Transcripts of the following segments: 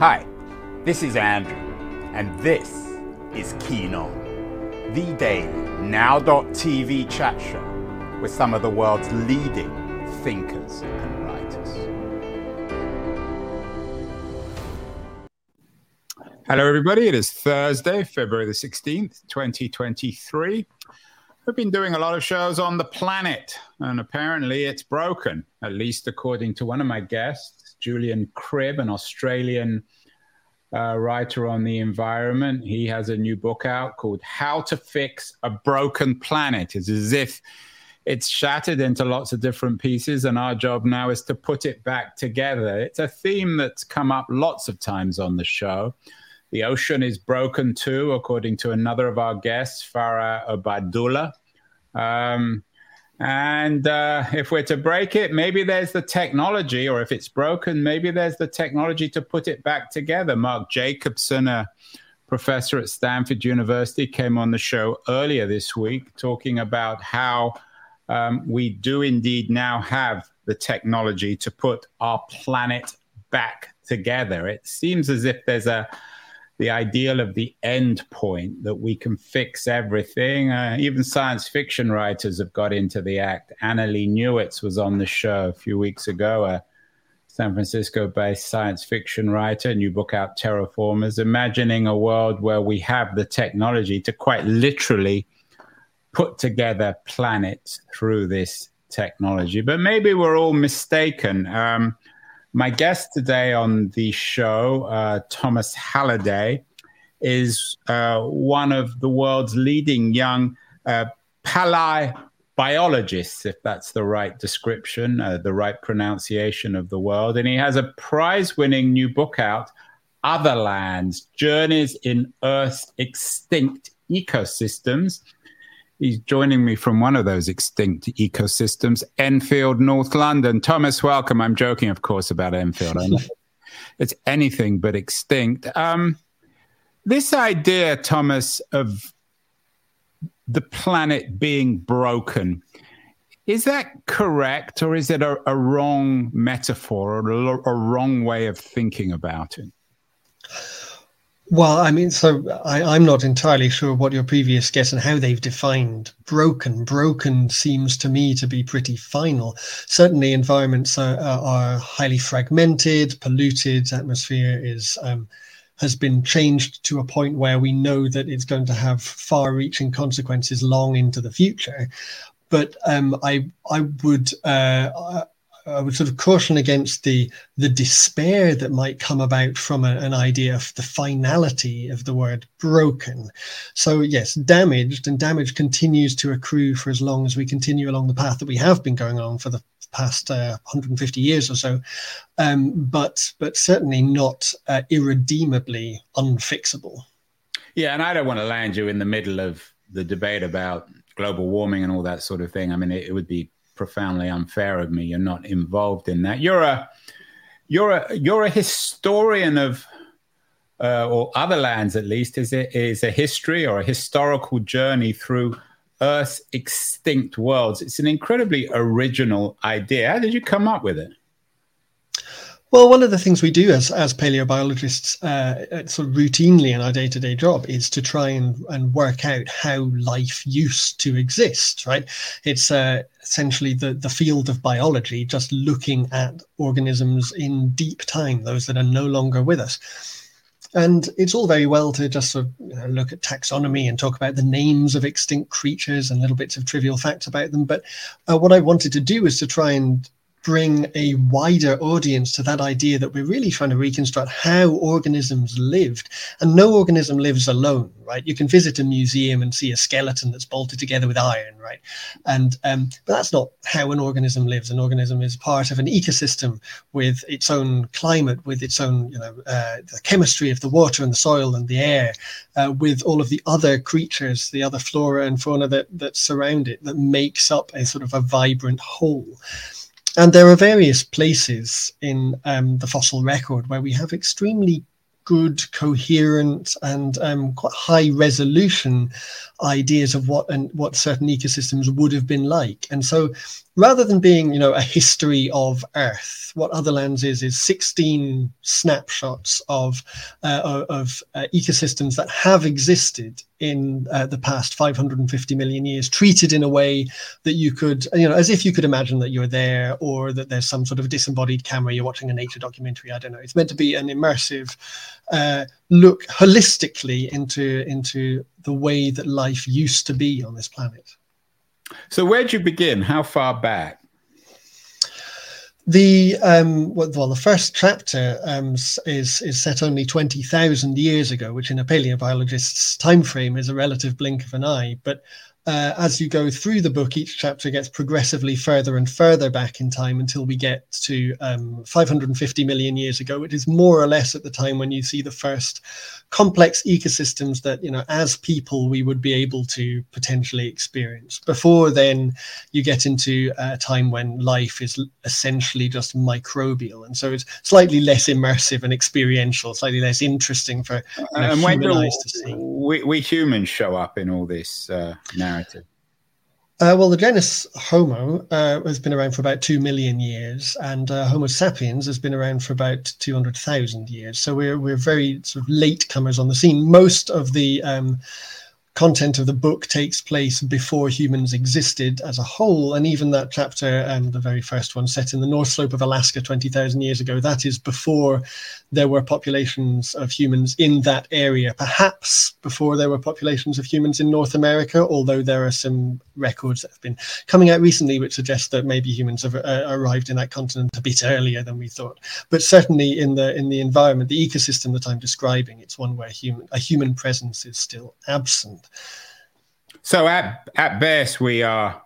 Hi, this is Andrew, and this is Keen On, the daily now.tv chat show with some of the world's leading thinkers and writers. Hello, everybody. It is Thursday, February the 16th, 2023. We've been doing a lot of shows on the planet, and apparently it's broken, at least according to one of my guests. Julian Cribb, an Australian uh, writer on the environment. He has a new book out called How to Fix a Broken Planet. It's as if it's shattered into lots of different pieces, and our job now is to put it back together. It's a theme that's come up lots of times on the show. The ocean is broken too, according to another of our guests, Farah Obaidullah. Um, and uh, if we're to break it, maybe there's the technology, or if it's broken, maybe there's the technology to put it back together. Mark Jacobson, a professor at Stanford University, came on the show earlier this week talking about how um, we do indeed now have the technology to put our planet back together. It seems as if there's a the ideal of the end point that we can fix everything. Uh, even science fiction writers have got into the act. Annalee Newitz was on the show a few weeks ago, a San Francisco based science fiction writer, new book out, Terraformers, imagining a world where we have the technology to quite literally put together planets through this technology. But maybe we're all mistaken. Um, my guest today on the show, uh, Thomas Halliday, is uh, one of the world's leading young uh, biologists, if that's the right description, uh, the right pronunciation of the world. And he has a prize winning new book out, Otherlands Journeys in Earth's Extinct Ecosystems. He's joining me from one of those extinct ecosystems, Enfield, North London. Thomas, welcome. I'm joking, of course, about Enfield. it's anything but extinct. Um, this idea, Thomas, of the planet being broken, is that correct, or is it a, a wrong metaphor or a, a wrong way of thinking about it? Well, I mean, so I, am not entirely sure what your previous guess and how they've defined broken. Broken seems to me to be pretty final. Certainly, environments are, are highly fragmented, polluted. Atmosphere is um, has been changed to a point where we know that it's going to have far-reaching consequences long into the future. But um, I I would uh, I would sort of caution against the the despair that might come about from a, an idea of the finality of the word broken. So yes, damaged and damage continues to accrue for as long as we continue along the path that we have been going on for the past uh, 150 years or so, um, but but certainly not uh, irredeemably unfixable. Yeah, and I don't want to land you in the middle of the debate about global warming and all that sort of thing. I mean, it, it would be profoundly unfair of me. You're not involved in that. You're a you're a you're a historian of uh, or Otherlands at least is it is a history or a historical journey through Earth's extinct worlds. It's an incredibly original idea. How did you come up with it? Well, one of the things we do as, as paleobiologists, uh, sort of routinely in our day to day job, is to try and, and work out how life used to exist, right? It's uh, essentially the, the field of biology, just looking at organisms in deep time, those that are no longer with us. And it's all very well to just sort of you know, look at taxonomy and talk about the names of extinct creatures and little bits of trivial facts about them. But uh, what I wanted to do is to try and bring a wider audience to that idea that we're really trying to reconstruct how organisms lived. And no organism lives alone, right? You can visit a museum and see a skeleton that's bolted together with iron, right? And um, but that's not how an organism lives. An organism is part of an ecosystem with its own climate, with its own, you know, uh, the chemistry of the water and the soil and the air, uh, with all of the other creatures, the other flora and fauna that that surround it, that makes up a sort of a vibrant whole. And there are various places in um, the fossil record where we have extremely good, coherent, and um, quite high resolution ideas of what and what certain ecosystems would have been like. And so, rather than being, you know, a history of Earth, what Otherlands is is 16 snapshots of uh, of uh, ecosystems that have existed in uh, the past 550 million years, treated in a way that you could, you know, as if you could imagine that you're there, or that there's some sort of disembodied camera, you're watching a nature documentary. I don't know. It's meant to be an immersive uh, look holistically into into the way that life used to be on this planet. So, where'd you begin? How far back? The um, well, the first chapter um, is is set only twenty thousand years ago, which in a paleobiologist's time frame is a relative blink of an eye. But uh, as you go through the book, each chapter gets progressively further and further back in time until we get to um, 550 million years ago, which is more or less at the time when you see the first complex ecosystems that, you know, as people we would be able to potentially experience. Before then, you get into a time when life is essentially just microbial, and so it's slightly less immersive and experiential, slightly less interesting for you know, and to see. We, we humans show up in all this uh, now Uh, well, the genus Homo uh, has been around for about 2 million years, and uh, Homo sapiens has been around for about 200,000 years. So we're, we're very sort of late comers on the scene. Most of the um, content of the book takes place before humans existed as a whole. And even that chapter, um, the very first one, set in the North Slope of Alaska 20,000 years ago, that is before there were populations of humans in that area, perhaps before there were populations of humans in North America, although there are some records that have been coming out recently which suggest that maybe humans have uh, arrived in that continent a bit earlier than we thought. But certainly in the in the environment, the ecosystem that I'm describing, it's one where human a human presence is still absent. So at at best, we are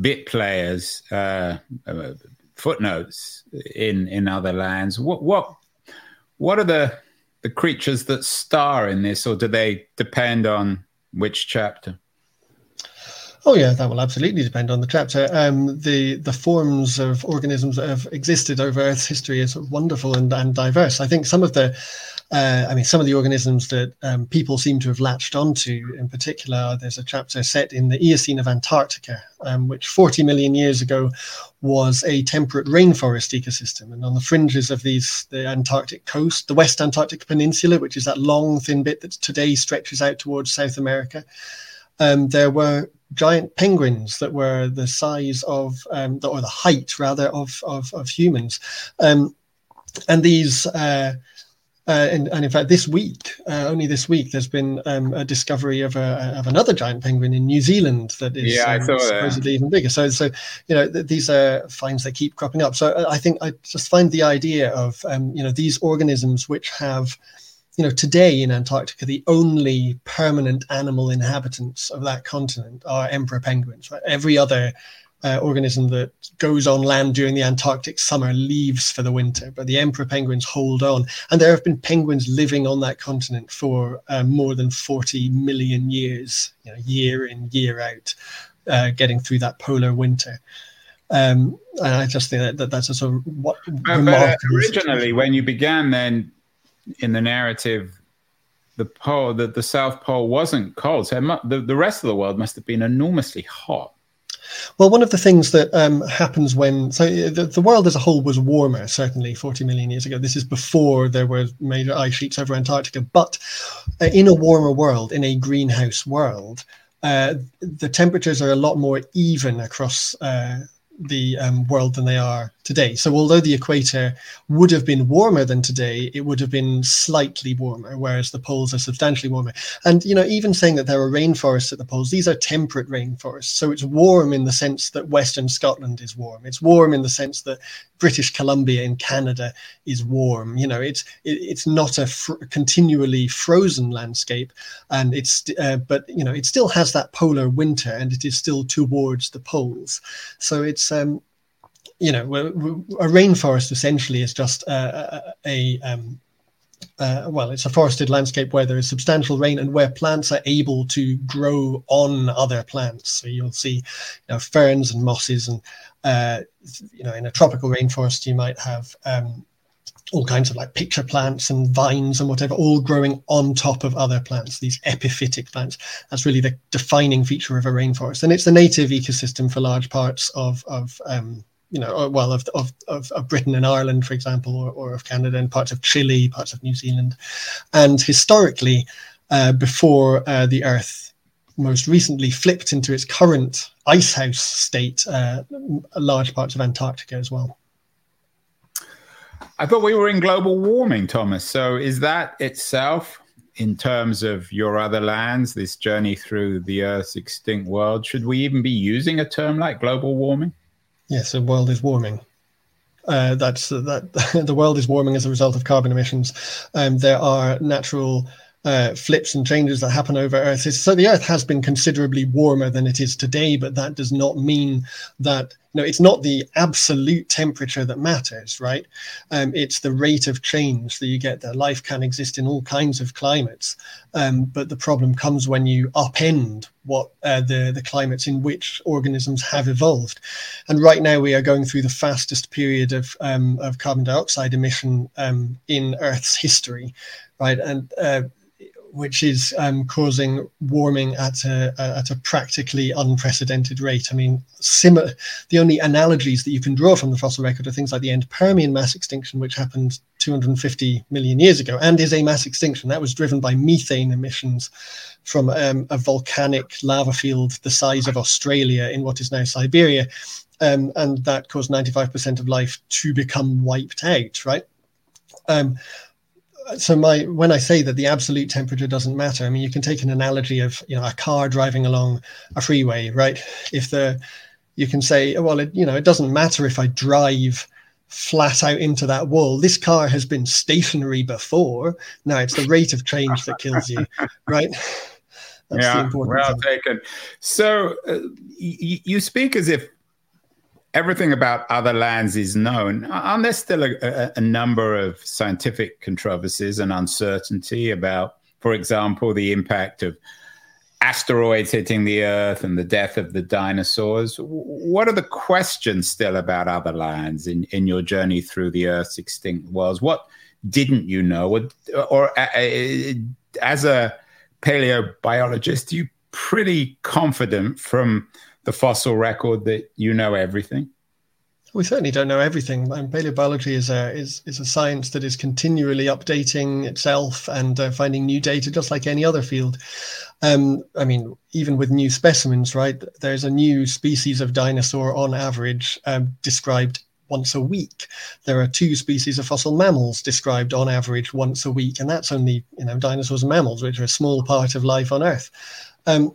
bit players, uh, uh, footnotes in in Otherlands. What what what are the the creatures that star in this, or do they depend on which chapter? Oh yeah, that will absolutely depend on the chapter. Um, the the forms of organisms that have existed over Earth's history is wonderful and, and diverse. I think some of the uh, I mean, some of the organisms that um, people seem to have latched onto, in particular, there's a chapter set in the Eocene of Antarctica, um, which 40 million years ago was a temperate rainforest ecosystem. And on the fringes of these, the Antarctic coast, the West Antarctic Peninsula, which is that long, thin bit that today stretches out towards South America, um, there were giant penguins that were the size of, um, the, or the height rather, of, of, of humans. Um, and these, uh, uh, and, and, in fact, this week, uh, only this week, there's been um, a discovery of a, of another giant penguin in New Zealand that is yeah, um, supposedly even bigger. So, so you know, th- these are finds that keep cropping up. So, uh, I think I just find the idea of um, you know these organisms which have you know, today in Antarctica, the only permanent animal inhabitants of that continent are emperor penguins. Right? Every other uh, organism that goes on land during the Antarctic summer leaves for the winter, but the emperor penguins hold on. And there have been penguins living on that continent for uh, more than 40 million years, you know, year in, year out, uh, getting through that polar winter. Um, and I just think that, that that's a sort of what but, but originally, when you began, then in the narrative, the pole, the, the South Pole wasn't cold, so the, the rest of the world must have been enormously hot. Well, one of the things that um, happens when so uh, the, the, world as a whole was warmer, certainly 40 million years ago. This is before there were major ice sheets over Antarctica. But uh, in a warmer world, in a greenhouse world, uh, the temperatures are a lot more even across uh, the um, world than they are today. So, although the equator would have been warmer than today, it would have been slightly warmer, whereas the poles are substantially warmer. And, you know, even saying that there are rainforests at the poles, these are temperate rainforests. So, it's warm in the sense that Western Scotland is warm. It's warm in the sense that British Columbia in Canada is warm. You know, it's it, it's not a fr- continually frozen landscape, and it's uh, but you know it still has that polar winter, and it is still towards the poles. So it's um, you know, a rainforest essentially is just a, a, a um, uh, well, it's a forested landscape where there is substantial rain and where plants are able to grow on other plants. So you'll see, you know, ferns and mosses, and uh, you know, in a tropical rainforest, you might have um, all kinds of like pitcher plants and vines and whatever, all growing on top of other plants, these epiphytic plants. That's really the defining feature of a rainforest. And it's the native ecosystem for large parts of, of um, you know, uh, well, of, of, of, of, Britain and Ireland, for example, or, or of Canada and parts of Chile, parts of New Zealand. And historically, uh, before uh, the Earth most recently flipped into its current icehouse state, uh, large parts of Antarctica as well. I thought we were in global warming, Thomas. So is that itself, in terms of your Otherlands, this journey through the Earth's extinct world, should we even be using a term like global warming? Yes, the world is warming. Uh, that's that the world is warming as a result of carbon emissions. Um, there are natural uh, flips and changes that happen over Earth. So the Earth has been considerably warmer than it is today, but that does not mean that you know it's not the absolute temperature that matters, right? Um, it's the rate of change that you get. That life can exist in all kinds of climates, um, but the problem comes when you upend what uh, the the climates in which organisms have evolved. And right now we are going through the fastest period of um, of carbon dioxide emission um, in Earth's history, right? And uh, which is um, causing warming at a, at a practically unprecedented rate. I mean, similar. The only analogies that you can draw from the fossil record are things like the end Permian mass extinction, which happened 250 million years ago, and is a mass extinction that was driven by methane emissions from um, a volcanic lava field the size of Australia in what is now Siberia, um, and that caused 95% of life to become wiped out. Right. Um, so my when I say that the absolute temperature doesn't matter, I mean you can take an analogy of you know a car driving along a freeway, right? If the you can say, well, it, you know, it doesn't matter if I drive flat out into that wall. This car has been stationary before. Now it's the rate of change that kills you, right? That's yeah, well thing. taken. So uh, y- you speak as if everything about Otherlands is known. Aren't there still a, a, a, number of scientific controversies and uncertainty about, for example, the impact of asteroids hitting the Earth and the death of the dinosaurs? What are the questions still about Otherlands in, in your journey through the Earth's extinct worlds? What didn't you know? Or, or uh, as a paleobiologist, you pretty confident from the fossil record that you know everything? We certainly don't know everything. And paleobiology is a is is a science that is continually updating itself and uh, finding new data, just like any other field. Um, I mean, even with new specimens, right? There's a new species of dinosaur on average um, described once a week. There are two species of fossil mammals described on average once a week, and that's only you know dinosaurs and mammals, which are a small part of life on Earth. Um,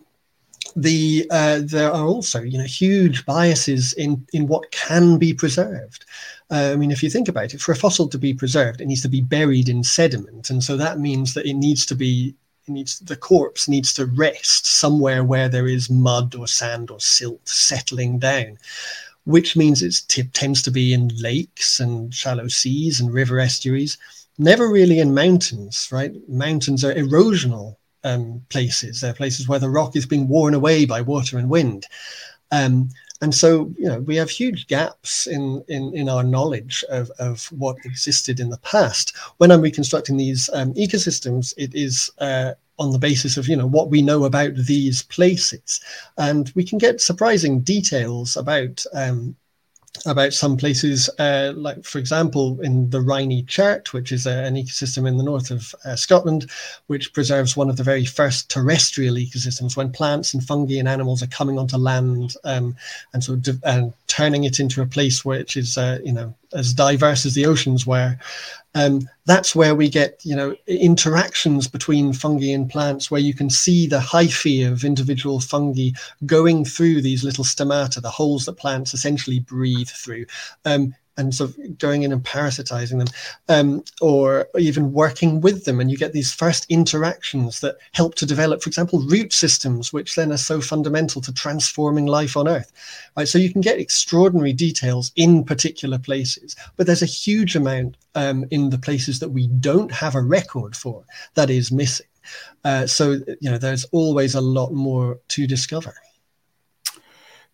the uh, there are also you know huge biases in in what can be preserved. Uh, I mean, if you think about it, for a fossil to be preserved, it needs to be buried in sediment, and so that means that it needs to be needs the corpse needs to rest somewhere where there is mud or sand or silt settling down, which means it t- tends to be in lakes and shallow seas and river estuaries. Never really in mountains, right? Mountains are erosional um, places. They're places where the rock is being worn away by water and wind. Um, and so, you know, we have huge gaps in, in, in our knowledge of, of what existed in the past. When I'm reconstructing these um, ecosystems, it is uh, on the basis of, you know, what we know about these places. And we can get surprising details about um, about some places, uh, like for example, in the Rhynie Chert, which is a, an ecosystem in the north of uh, Scotland, which preserves one of the very first terrestrial ecosystems when plants and fungi and animals are coming onto land um, and sort of and turning it into a place which is, uh, you know, as diverse as the oceans were. Um, that's where we get, you know, interactions between fungi and plants, where you can see the hyphae of individual fungi going through these little stomata, the holes that plants essentially breathe through. Um, and sort of going in and parasitizing them, um, or even working with them. And you get these first interactions that help to develop, for example, root systems, which then are so fundamental to transforming life on Earth. Right, so you can get extraordinary details in particular places, but there's a huge amount um, in the places that we don't have a record for that is missing. Uh, so you know, there's always a lot more to discover.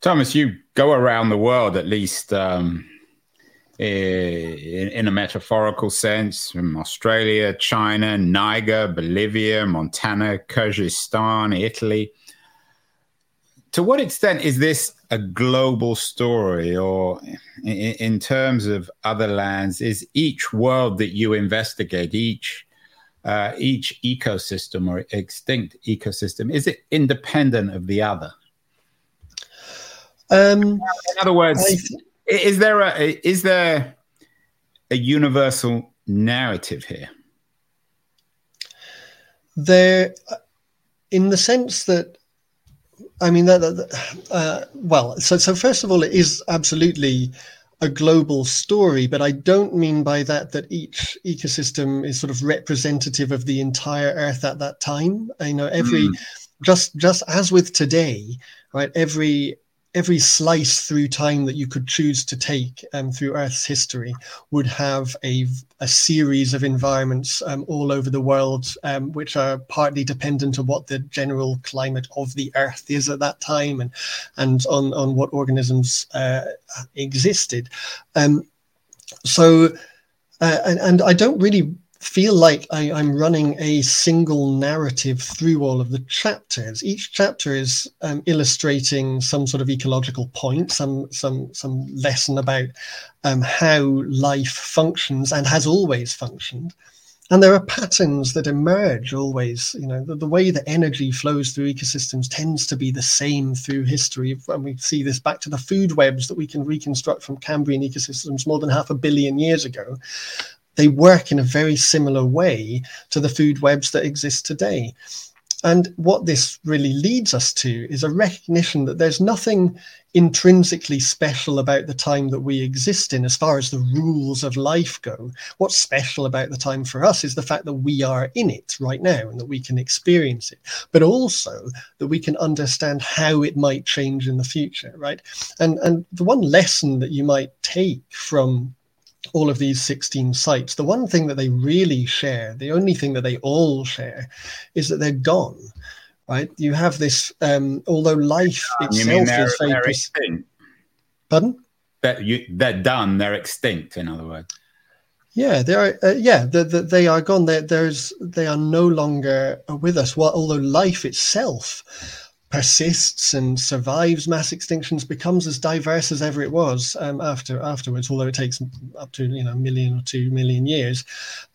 Thomas, you go around the world at least. Um in, in a metaphorical sense from Australia, China, Niger, Bolivia, Montana, Kyrgyzstan, Italy. To what extent is this a global story, or in, in terms of Otherlands, is each world that you investigate, each uh, each ecosystem or extinct ecosystem, is it independent of the other? Um, in other words, is there a is there a universal narrative here? There, in the sense that, I mean, that, that uh, well, so so first of all, it is absolutely a global story, but I don't mean by that that each ecosystem is sort of representative of the entire Earth at that time. You know, every mm. just just as with today, right? Every every slice through time that you could choose to take um, through Earth's history would have a, a series of environments um, all over the world, um, which are partly dependent on what the general climate of the Earth is at that time and, and on, on what organisms uh, existed. Um, so, uh, and, and I don't really feel like I, am running a single narrative through all of the chapters. Each chapter is um, illustrating some sort of ecological point, some some some lesson about um, how life functions and has always functioned. And there are patterns that emerge always. You know, the, the way that energy flows through ecosystems tends to be the same through history. And we see this back to the food webs that we can reconstruct from Cambrian ecosystems more than half a billion years ago they work in a very similar way to the food webs that exist today. And what this really leads us to is a recognition that there's nothing intrinsically special about the time that we exist in as far as the rules of life go. What's special about the time for us is the fact that we are in it right now and that we can experience it, but also that we can understand how it might change in the future, right? And and the one lesson that you might take from all of these 16 sites, the one thing that they really share, the only thing that they all share, is that they're gone. Right? You have this, um, although life itself is very. extinct. Pardon? That you they're done. They're extinct. In other words. Yeah, they are. Uh, yeah, the, the, they are gone. They, there's they are no longer with us. Well, although life itself persists and survives mass extinctions, becomes as diverse as ever it was um, after afterwards, although it takes up to you know a million or two million years.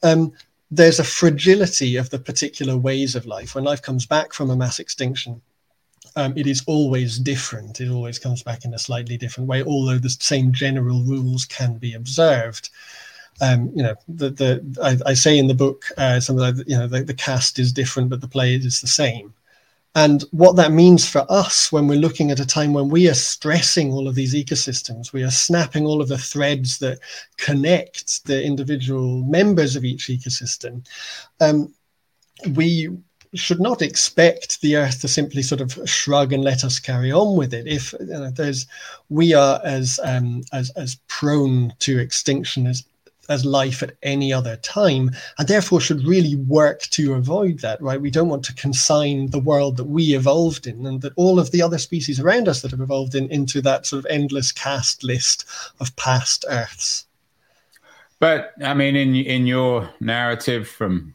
Um, there's a fragility of the particular ways of life. When life comes back from a mass extinction, um, it is always different. It always comes back in a slightly different way, although the same general rules can be observed. Um, you know, the the I, I, say in the book uh, something like you know the, the cast is different, but the play is the same and what that means for us when we're looking at a time when we are stressing all of these ecosystems, we are snapping all of the threads that connect the individual members of each ecosystem. Um, we should not expect the earth to simply sort of shrug and let us carry on with it if you know, there's we are as um, as as prone to extinction as as life at any other time, and therefore should really work to avoid that, right? We don't want to consign the world that we evolved in and that all of the other species around us that have evolved in into that sort of endless cast list of past Earths. But I mean, in in your narrative from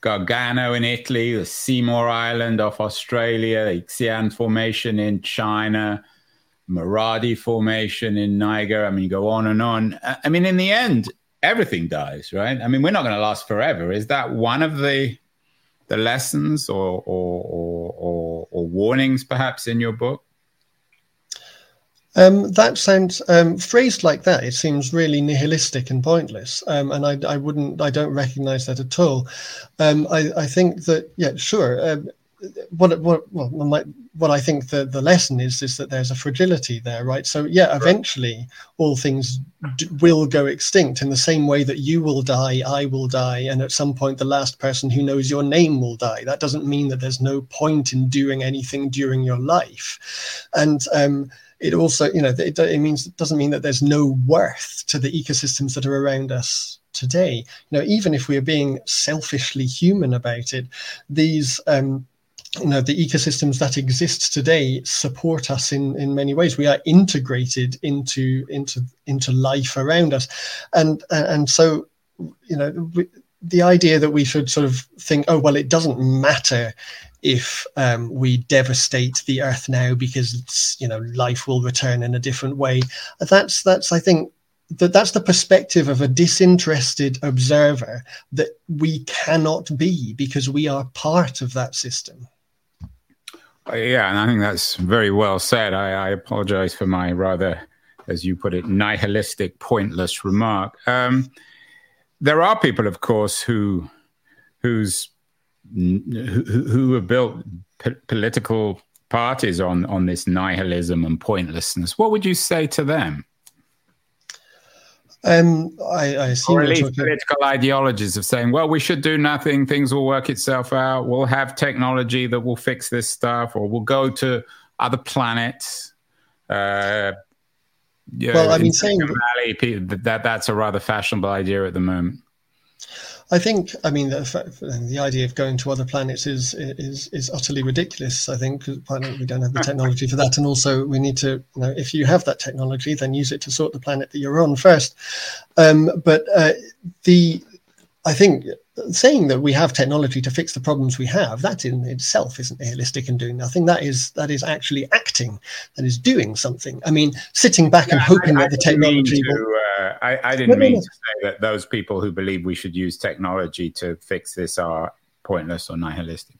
Gargano in Italy, the Seymour Island off Australia, the Yixian Formation in China, Maradi Formation in Niger. I mean, go on and on. I mean, in the end, everything dies, right? I mean, we're not going to last forever. Is that one of the the lessons or or, or, or, or warnings, perhaps, in your book? Um, that sounds um, phrased like that. It seems really nihilistic and pointless, um, and I, I, wouldn't, I don't recognise that at all. Um, I, I, think that, yeah, sure. What, what, well, my, what I think the, the lesson is is that there's a fragility there, right? So yeah, eventually all things d- will go extinct in the same way that you will die, I will die, and at some point the last person who knows your name will die. That doesn't mean that there's no point in doing anything during your life, and um, it also, you know, it, it means it doesn't mean that there's no worth to the ecosystems that are around us today. You know, even if we're being selfishly human about it, these um, you know the ecosystems that exist today support us in in many ways. We are integrated into into into life around us. And and so you know we, the idea that we should sort of think oh well it doesn't matter if um, we devastate the earth now because you know life will return in a different way. That's that's i think that that's the perspective of a disinterested observer that we cannot be because we are part of that system yeah, and I think that's very well said. I, I, apologize for my rather, as you put it, nihilistic, pointless remark. Um, there are people, of course, who who's who, who have built p- political parties on on this nihilism and pointlessness. What would you say to them? Um, I, I or at least political ideologies of saying, well, we should do nothing, things will work itself out, we'll have technology that will fix this stuff, or we'll go to other planets. Uh, yeah, well, I mean, saying Valley, that that's a rather fashionable idea at the moment. I think, I mean, the, the, idea of going to other planets is is is utterly ridiculous. I think because we don't have the technology for that, and also we need to, you know, if you have that technology, then use it to sort the planet that you're on first. Um, but uh, the, I think saying that we have technology to fix the problems we have that in itself isn't nihilistic and doing nothing. That is that is actually acting that is doing something. I mean sitting back yeah, and hoping I, that I the technology to, will, uh, I, I, didn't mean to say that those people who believe we should use technology to fix this are pointless or nihilistic.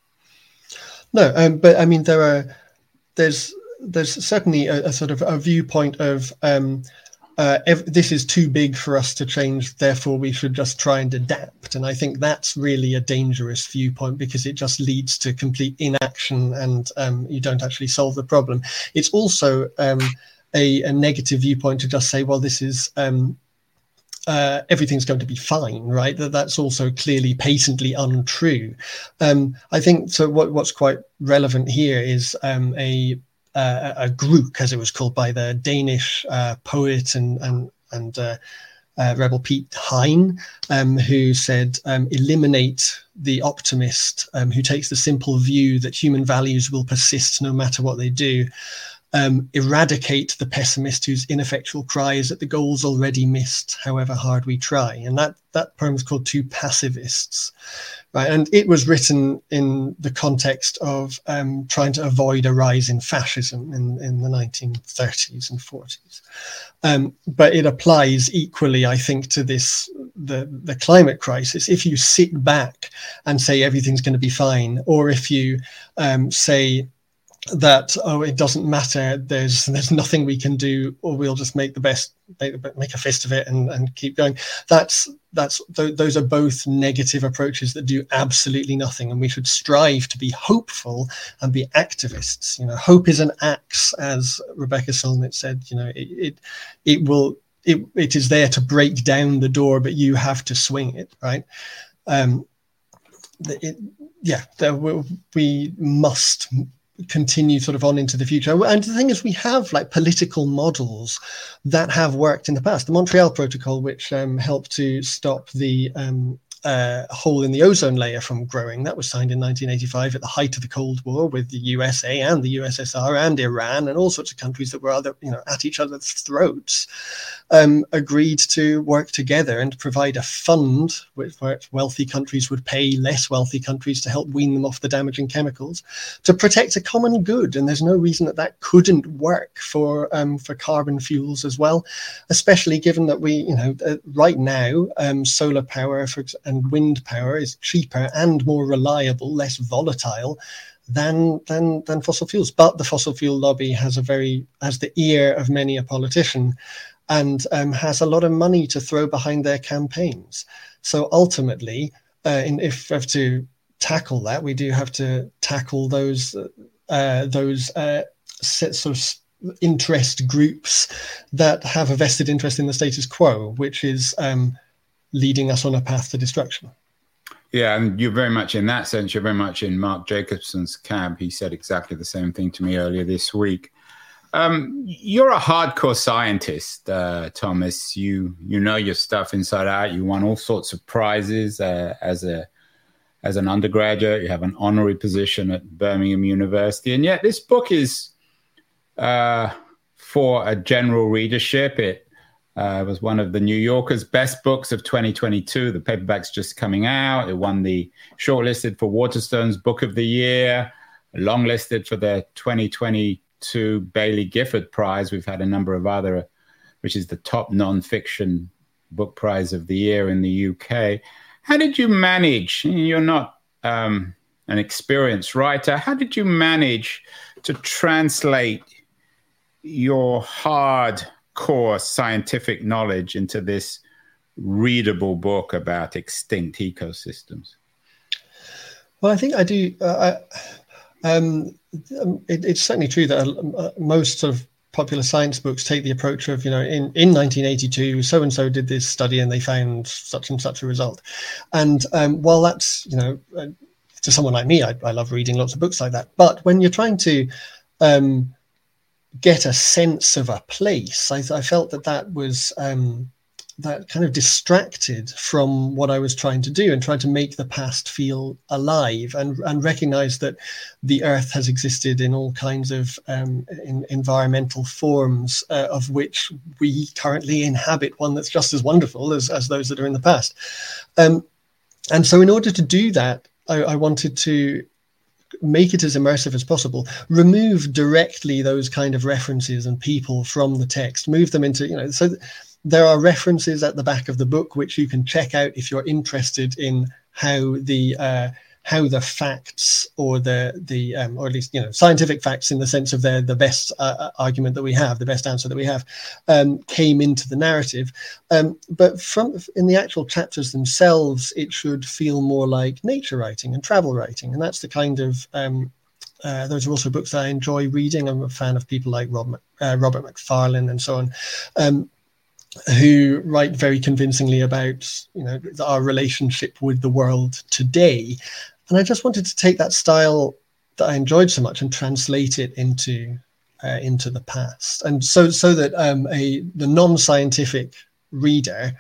No um, but i mean there are there's there's certainly a, a sort of a viewpoint of um, uh, if this is too big for us to change, therefore we should just try and adapt. And I think that's really a dangerous viewpoint because it just leads to complete inaction and um, you don't actually solve the problem. It's also um, a, a, negative viewpoint to just say, well, this is. Um, uh, everything's going to be fine, right? That that's also clearly patently untrue. Um, I think so. What, what's quite relevant here is um, a uh, a group, as it was called by the Danish uh, poet and and and uh, uh rebel Piet Hein, um, who said, um, "Eliminate the optimist um, who takes the simple view that human values will persist no matter what they do." Um, eradicate the pessimist whose ineffectual cry is that the goal's already missed, however hard we try. And that that poem is called Two Pacifists right? And it was written in the context of um, trying to avoid a rise in fascism in, in the 1930s and 40s. Um, but it applies equally, I think, to this the the climate crisis. If you sit back and say everything's going to be fine, or if you um, say that oh it doesn't matter. There's there's nothing we can do or we'll just make the best make, make a fist of it and, and keep going. That's that's th- those are both negative approaches that do absolutely nothing. And we should strive to be hopeful and be activists. You know hope is an axe as rebecca solnit said. You know it it, it will it, it is there to break down the door but you have to swing it right? Um it, yeah, we must continue sort of on into the future. And the thing is, we have like political models that have worked in the past. The Montreal Protocol, which um, helped to stop the um, uh, hole in the ozone layer from growing. That was signed in 1985 at the height of the Cold War with the USA and the USSR and Iran and all sorts of countries that were other, you know, at each other's throats. Um, agreed to work together and provide a fund which, where wealthy countries would pay less wealthy countries to help wean them off the damaging chemicals to protect a common good. And there's no reason that that couldn't work for um, for carbon fuels as well, especially given that we, you know, uh, right now um, solar power for, and and wind power is cheaper and more reliable, less volatile than than than fossil fuels. But the fossil fuel lobby has a very has the ear of many a politician, and um, has a lot of money to throw behind their campaigns. So ultimately, uh, in, if we have to tackle that, we do have to tackle those uh, those uh, sort of interest groups that have a vested interest in the status quo, which is um, leading us on a path to destruction. Yeah, and you're very much in that sense, you're very much in Mark Jacobson's camp. He said exactly the same thing to me earlier this week. Um, you're a hardcore scientist, uh, Thomas. You you know your stuff inside out. You won all sorts of prizes uh, as a as an undergraduate. You have an honorary position at Birmingham University, and yet this book is uh, for a general readership. It uh, was one of the New Yorker's best books of 2022. The paperback's just coming out. It won the shortlisted for Waterstone's Book of the Year, longlisted for the 2022 Baillie Gifford Prize. We've had a number of other, which is the top nonfiction book prize of the year in the UK. How did you manage? You're not um, an experienced writer. How did you manage to translate your hardcore scientific knowledge into this readable book about extinct ecosystems? Well, I think I do. Uh, I, um, it, it's certainly true that most sort of popular science books take the approach of, you know, in, in 1982, so and so did this study and they found such and such a result. And um, while that's, you know, uh, to someone like me, I, I, love reading lots of books like that. But when you're trying to um, get a sense of a place. I, I felt that that was um, that kind of distracted from what I was trying to do and trying to make the past feel alive and and recognize that the Earth has existed in all kinds of um, in, environmental forms uh, of which we currently inhabit one that's just as wonderful as as those that are in the past. Um, and so, in order to do that, I, I wanted to make it as immersive as possible. Remove directly those kind of references and people from the text. Move them into you know so there are references at the back of the book which you can check out if you're interested in how the uh, how the facts or the the um, or at least you know scientific facts in the sense of they're the best uh, uh, argument that we have the best answer that we have um, came into the narrative. Um, but from in the actual chapters themselves it should feel more like nature writing and travel writing. And that's the kind of um, uh, those are also books that I enjoy reading. I'm a fan of people like Rob, uh, Robert Macfarlane and so on um, who write very convincingly about you know our relationship with the world today and I just wanted to take that style that I enjoyed so much and translate it into uh, into the past, and so so that um, a the non-scientific reader,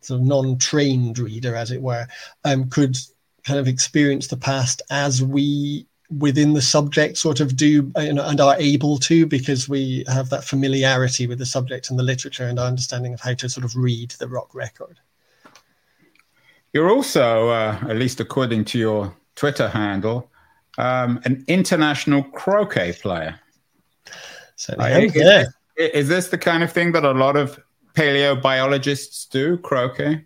sort of non-trained reader, as it were, um, could kind of experience the past as we within the subject sort of do know, and are able to because we have that familiarity with the subject and the literature and our understanding of how to sort of read the rock record. You're also, uh, at least according to your Twitter handle, um, an international croquet player. So is, this, is this the kind of thing that a lot of paleobiologists do? Croquet.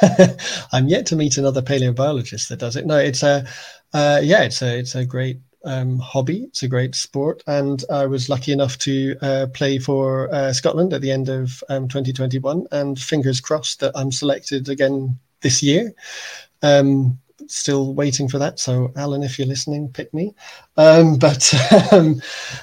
I'm yet to meet another paleobiologist that does it. No, it's a uh, yeah, it's a it's a great um, hobby. It's a great sport, and I was lucky enough to uh, play for uh, Scotland at the end of um, 2021. And fingers crossed that I'm selected again this year. Um, still waiting for that. So, Alan, if you're listening, pick me. Um, but um,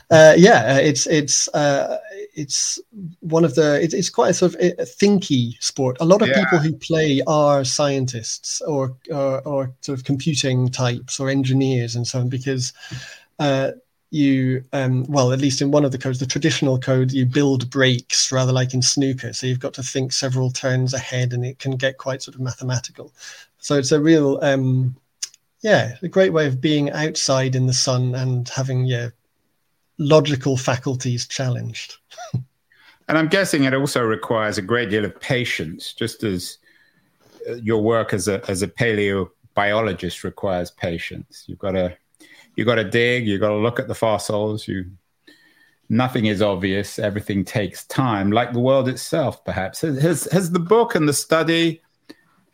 uh, yeah, uh, it's it's uh, it's one of the it, it's quite a sort of a thinky sport. A lot of yeah. people who play are scientists or, or, or sort of computing types or engineers and so on because. Uh, you um, well at least in one of the codes the traditional code you build breaks rather like in snooker so you've got to think several turns ahead and it can get quite sort of mathematical so it's a real, um, yeah, a great way of being outside in the sun and having your logical faculties challenged. and I'm guessing it also requires a great deal of patience, just as uh, your work as a as a paleobiologist requires patience. You've got to you've got to dig, you've got to look at the fossils. You nothing is obvious. Everything takes time, like the world itself. Perhaps has has the book and the study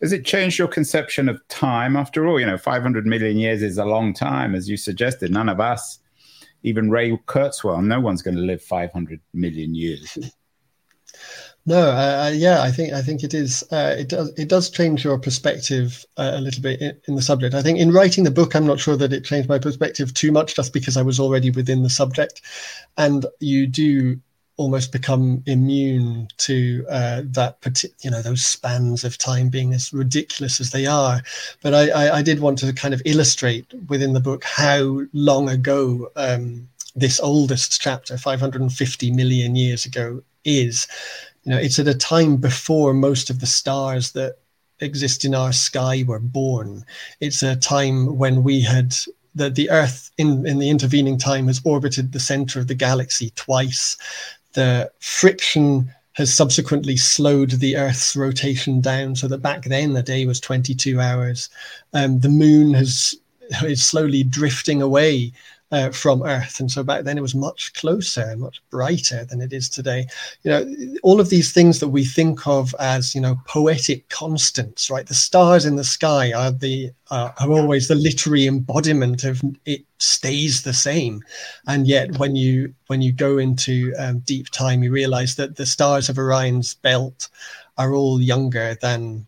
has it changed your conception of time? After all, you know, 500 million years is a long time, as you suggested. None of us, even Ray Kurzweil, no one's going to live 500 million years. No, uh, uh, yeah, I think I think it is. Uh, it does it does change your perspective uh, a little bit in, in, the subject. I think in writing the book, I'm not sure that it changed my perspective too much, just because I was already within the subject, and you do almost become immune to uh, that you know those spans of time being as ridiculous as they are but I, I, I did want to kind of illustrate within the book how long ago um, this oldest chapter 550 million years ago is you know it's at a time before most of the stars that exist in our sky were born. It's a time when we had that the Earth in, in the intervening time has orbited the center of the galaxy twice. The friction has subsequently slowed the Earth's rotation down so that back then the day was 22 hours. Um, the moon has is slowly drifting away uh, from Earth. And so back then it was much closer and much brighter than it is today. You know, all of these things that we think of as, you know, poetic constants, right? The stars in the sky are the uh, are always the literary embodiment of it stays the same. And yet when you when you go into um, deep time, you realize that the stars of Orion's belt are all younger than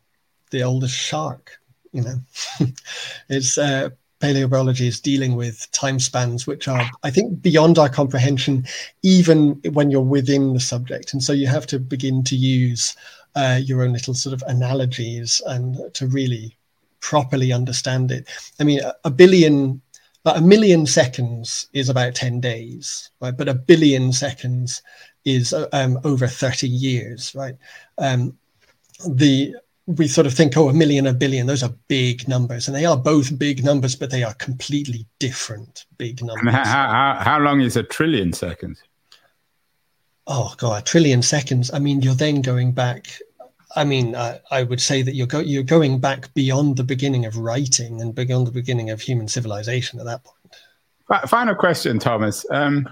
the oldest shark you know it's uh, paleobiology is dealing with time spans which are i think beyond our comprehension even when you're within the subject. And so you have to begin to use uh, your own little sort of analogies and to really properly understand it. I mean a, billion a million seconds is about 10 days right? But a billion seconds is um, over 30 years right? Um, the we sort of think, oh, a million, a billion, those are big numbers. And they are both big numbers, but they are completely different big numbers. And how, how, how long is a trillion seconds? Oh, God, a trillion seconds. I mean, you're then going back. I mean, I, I would say that you're, go, you're going back beyond the beginning of writing and beyond the beginning of human civilization at that point. Final question, Thomas. Um,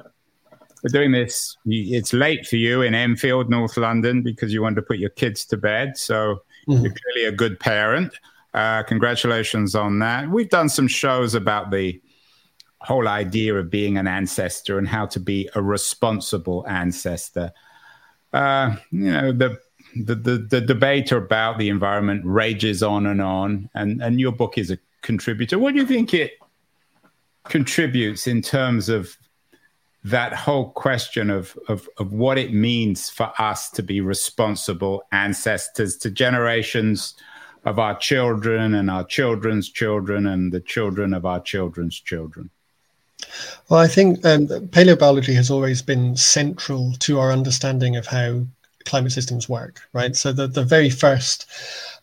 we're doing this. It's late for you in Enfield, North London, because you wanted to put your kids to bed. So Mm-hmm. You're clearly a good parent. Uh, congratulations on that. We've done some shows about the whole idea of being an ancestor and how to be a responsible ancestor. Uh, you know, the, the, the, the debate about the environment rages on and on, and, and your book is a contributor. What do you think it contributes in terms of that whole question of, of, of what it means for us to be responsible ancestors to generations of our children and our children's children and the children of our children's children? Well, I think um, paleobiology has always been central to our understanding of how climate systems work, right? So the, the very first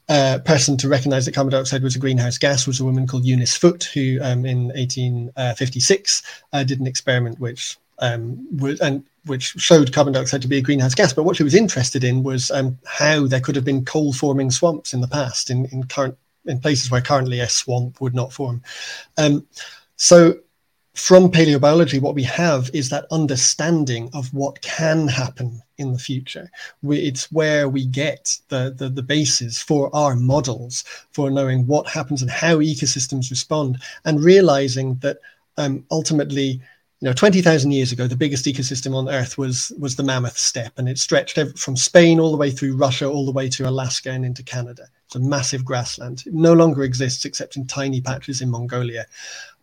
uh, person to recognize that carbon dioxide was a greenhouse gas was a woman called Eunice Foote, who um, in 1856 uh, did an experiment which um, and which showed carbon dioxide to be a greenhouse gas. But what she was interested in was um, how there could have been coal-forming swamps in the past in, in current in places where currently a swamp would not form. Um, so from paleobiology, what we have is that understanding of what can happen in the future. We, it's where we get the, the, the basis for our models for knowing what happens and how ecosystems respond, and realizing that um, ultimately you know 20,000 years ago the biggest ecosystem on earth was was the mammoth steppe and it stretched from Spain all the way through Russia all the way to Alaska and into Canada. It's a massive grassland. It no longer exists except in tiny patches in Mongolia.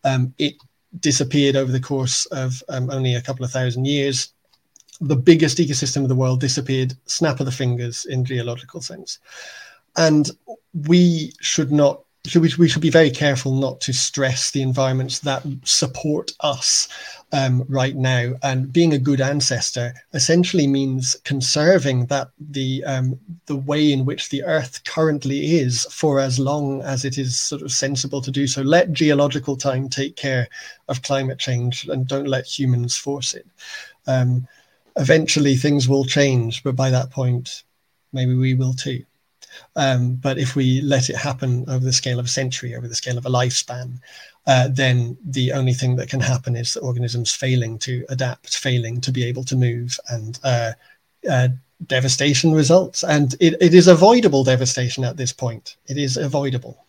Um, it disappeared over the course of um, only a couple of thousand years. The biggest ecosystem of the world disappeared snap of the fingers in geological sense. And we should not should we, we should be very careful not to stress the environments that support us um, right now. And being a good ancestor essentially means conserving that the um, the way in which the Earth currently is for as long as it is sort of sensible to do so. Let geological time take care of climate change, and don't let humans force it. Um, eventually, things will change, but by that point, maybe we will too. Um, but if we let it happen over the scale of a century, over the scale of a lifespan, uh, then the only thing that can happen is that organisms failing to adapt, failing to be able to move, and uh, uh, devastation results. And it, it is avoidable devastation at this point. It is avoidable.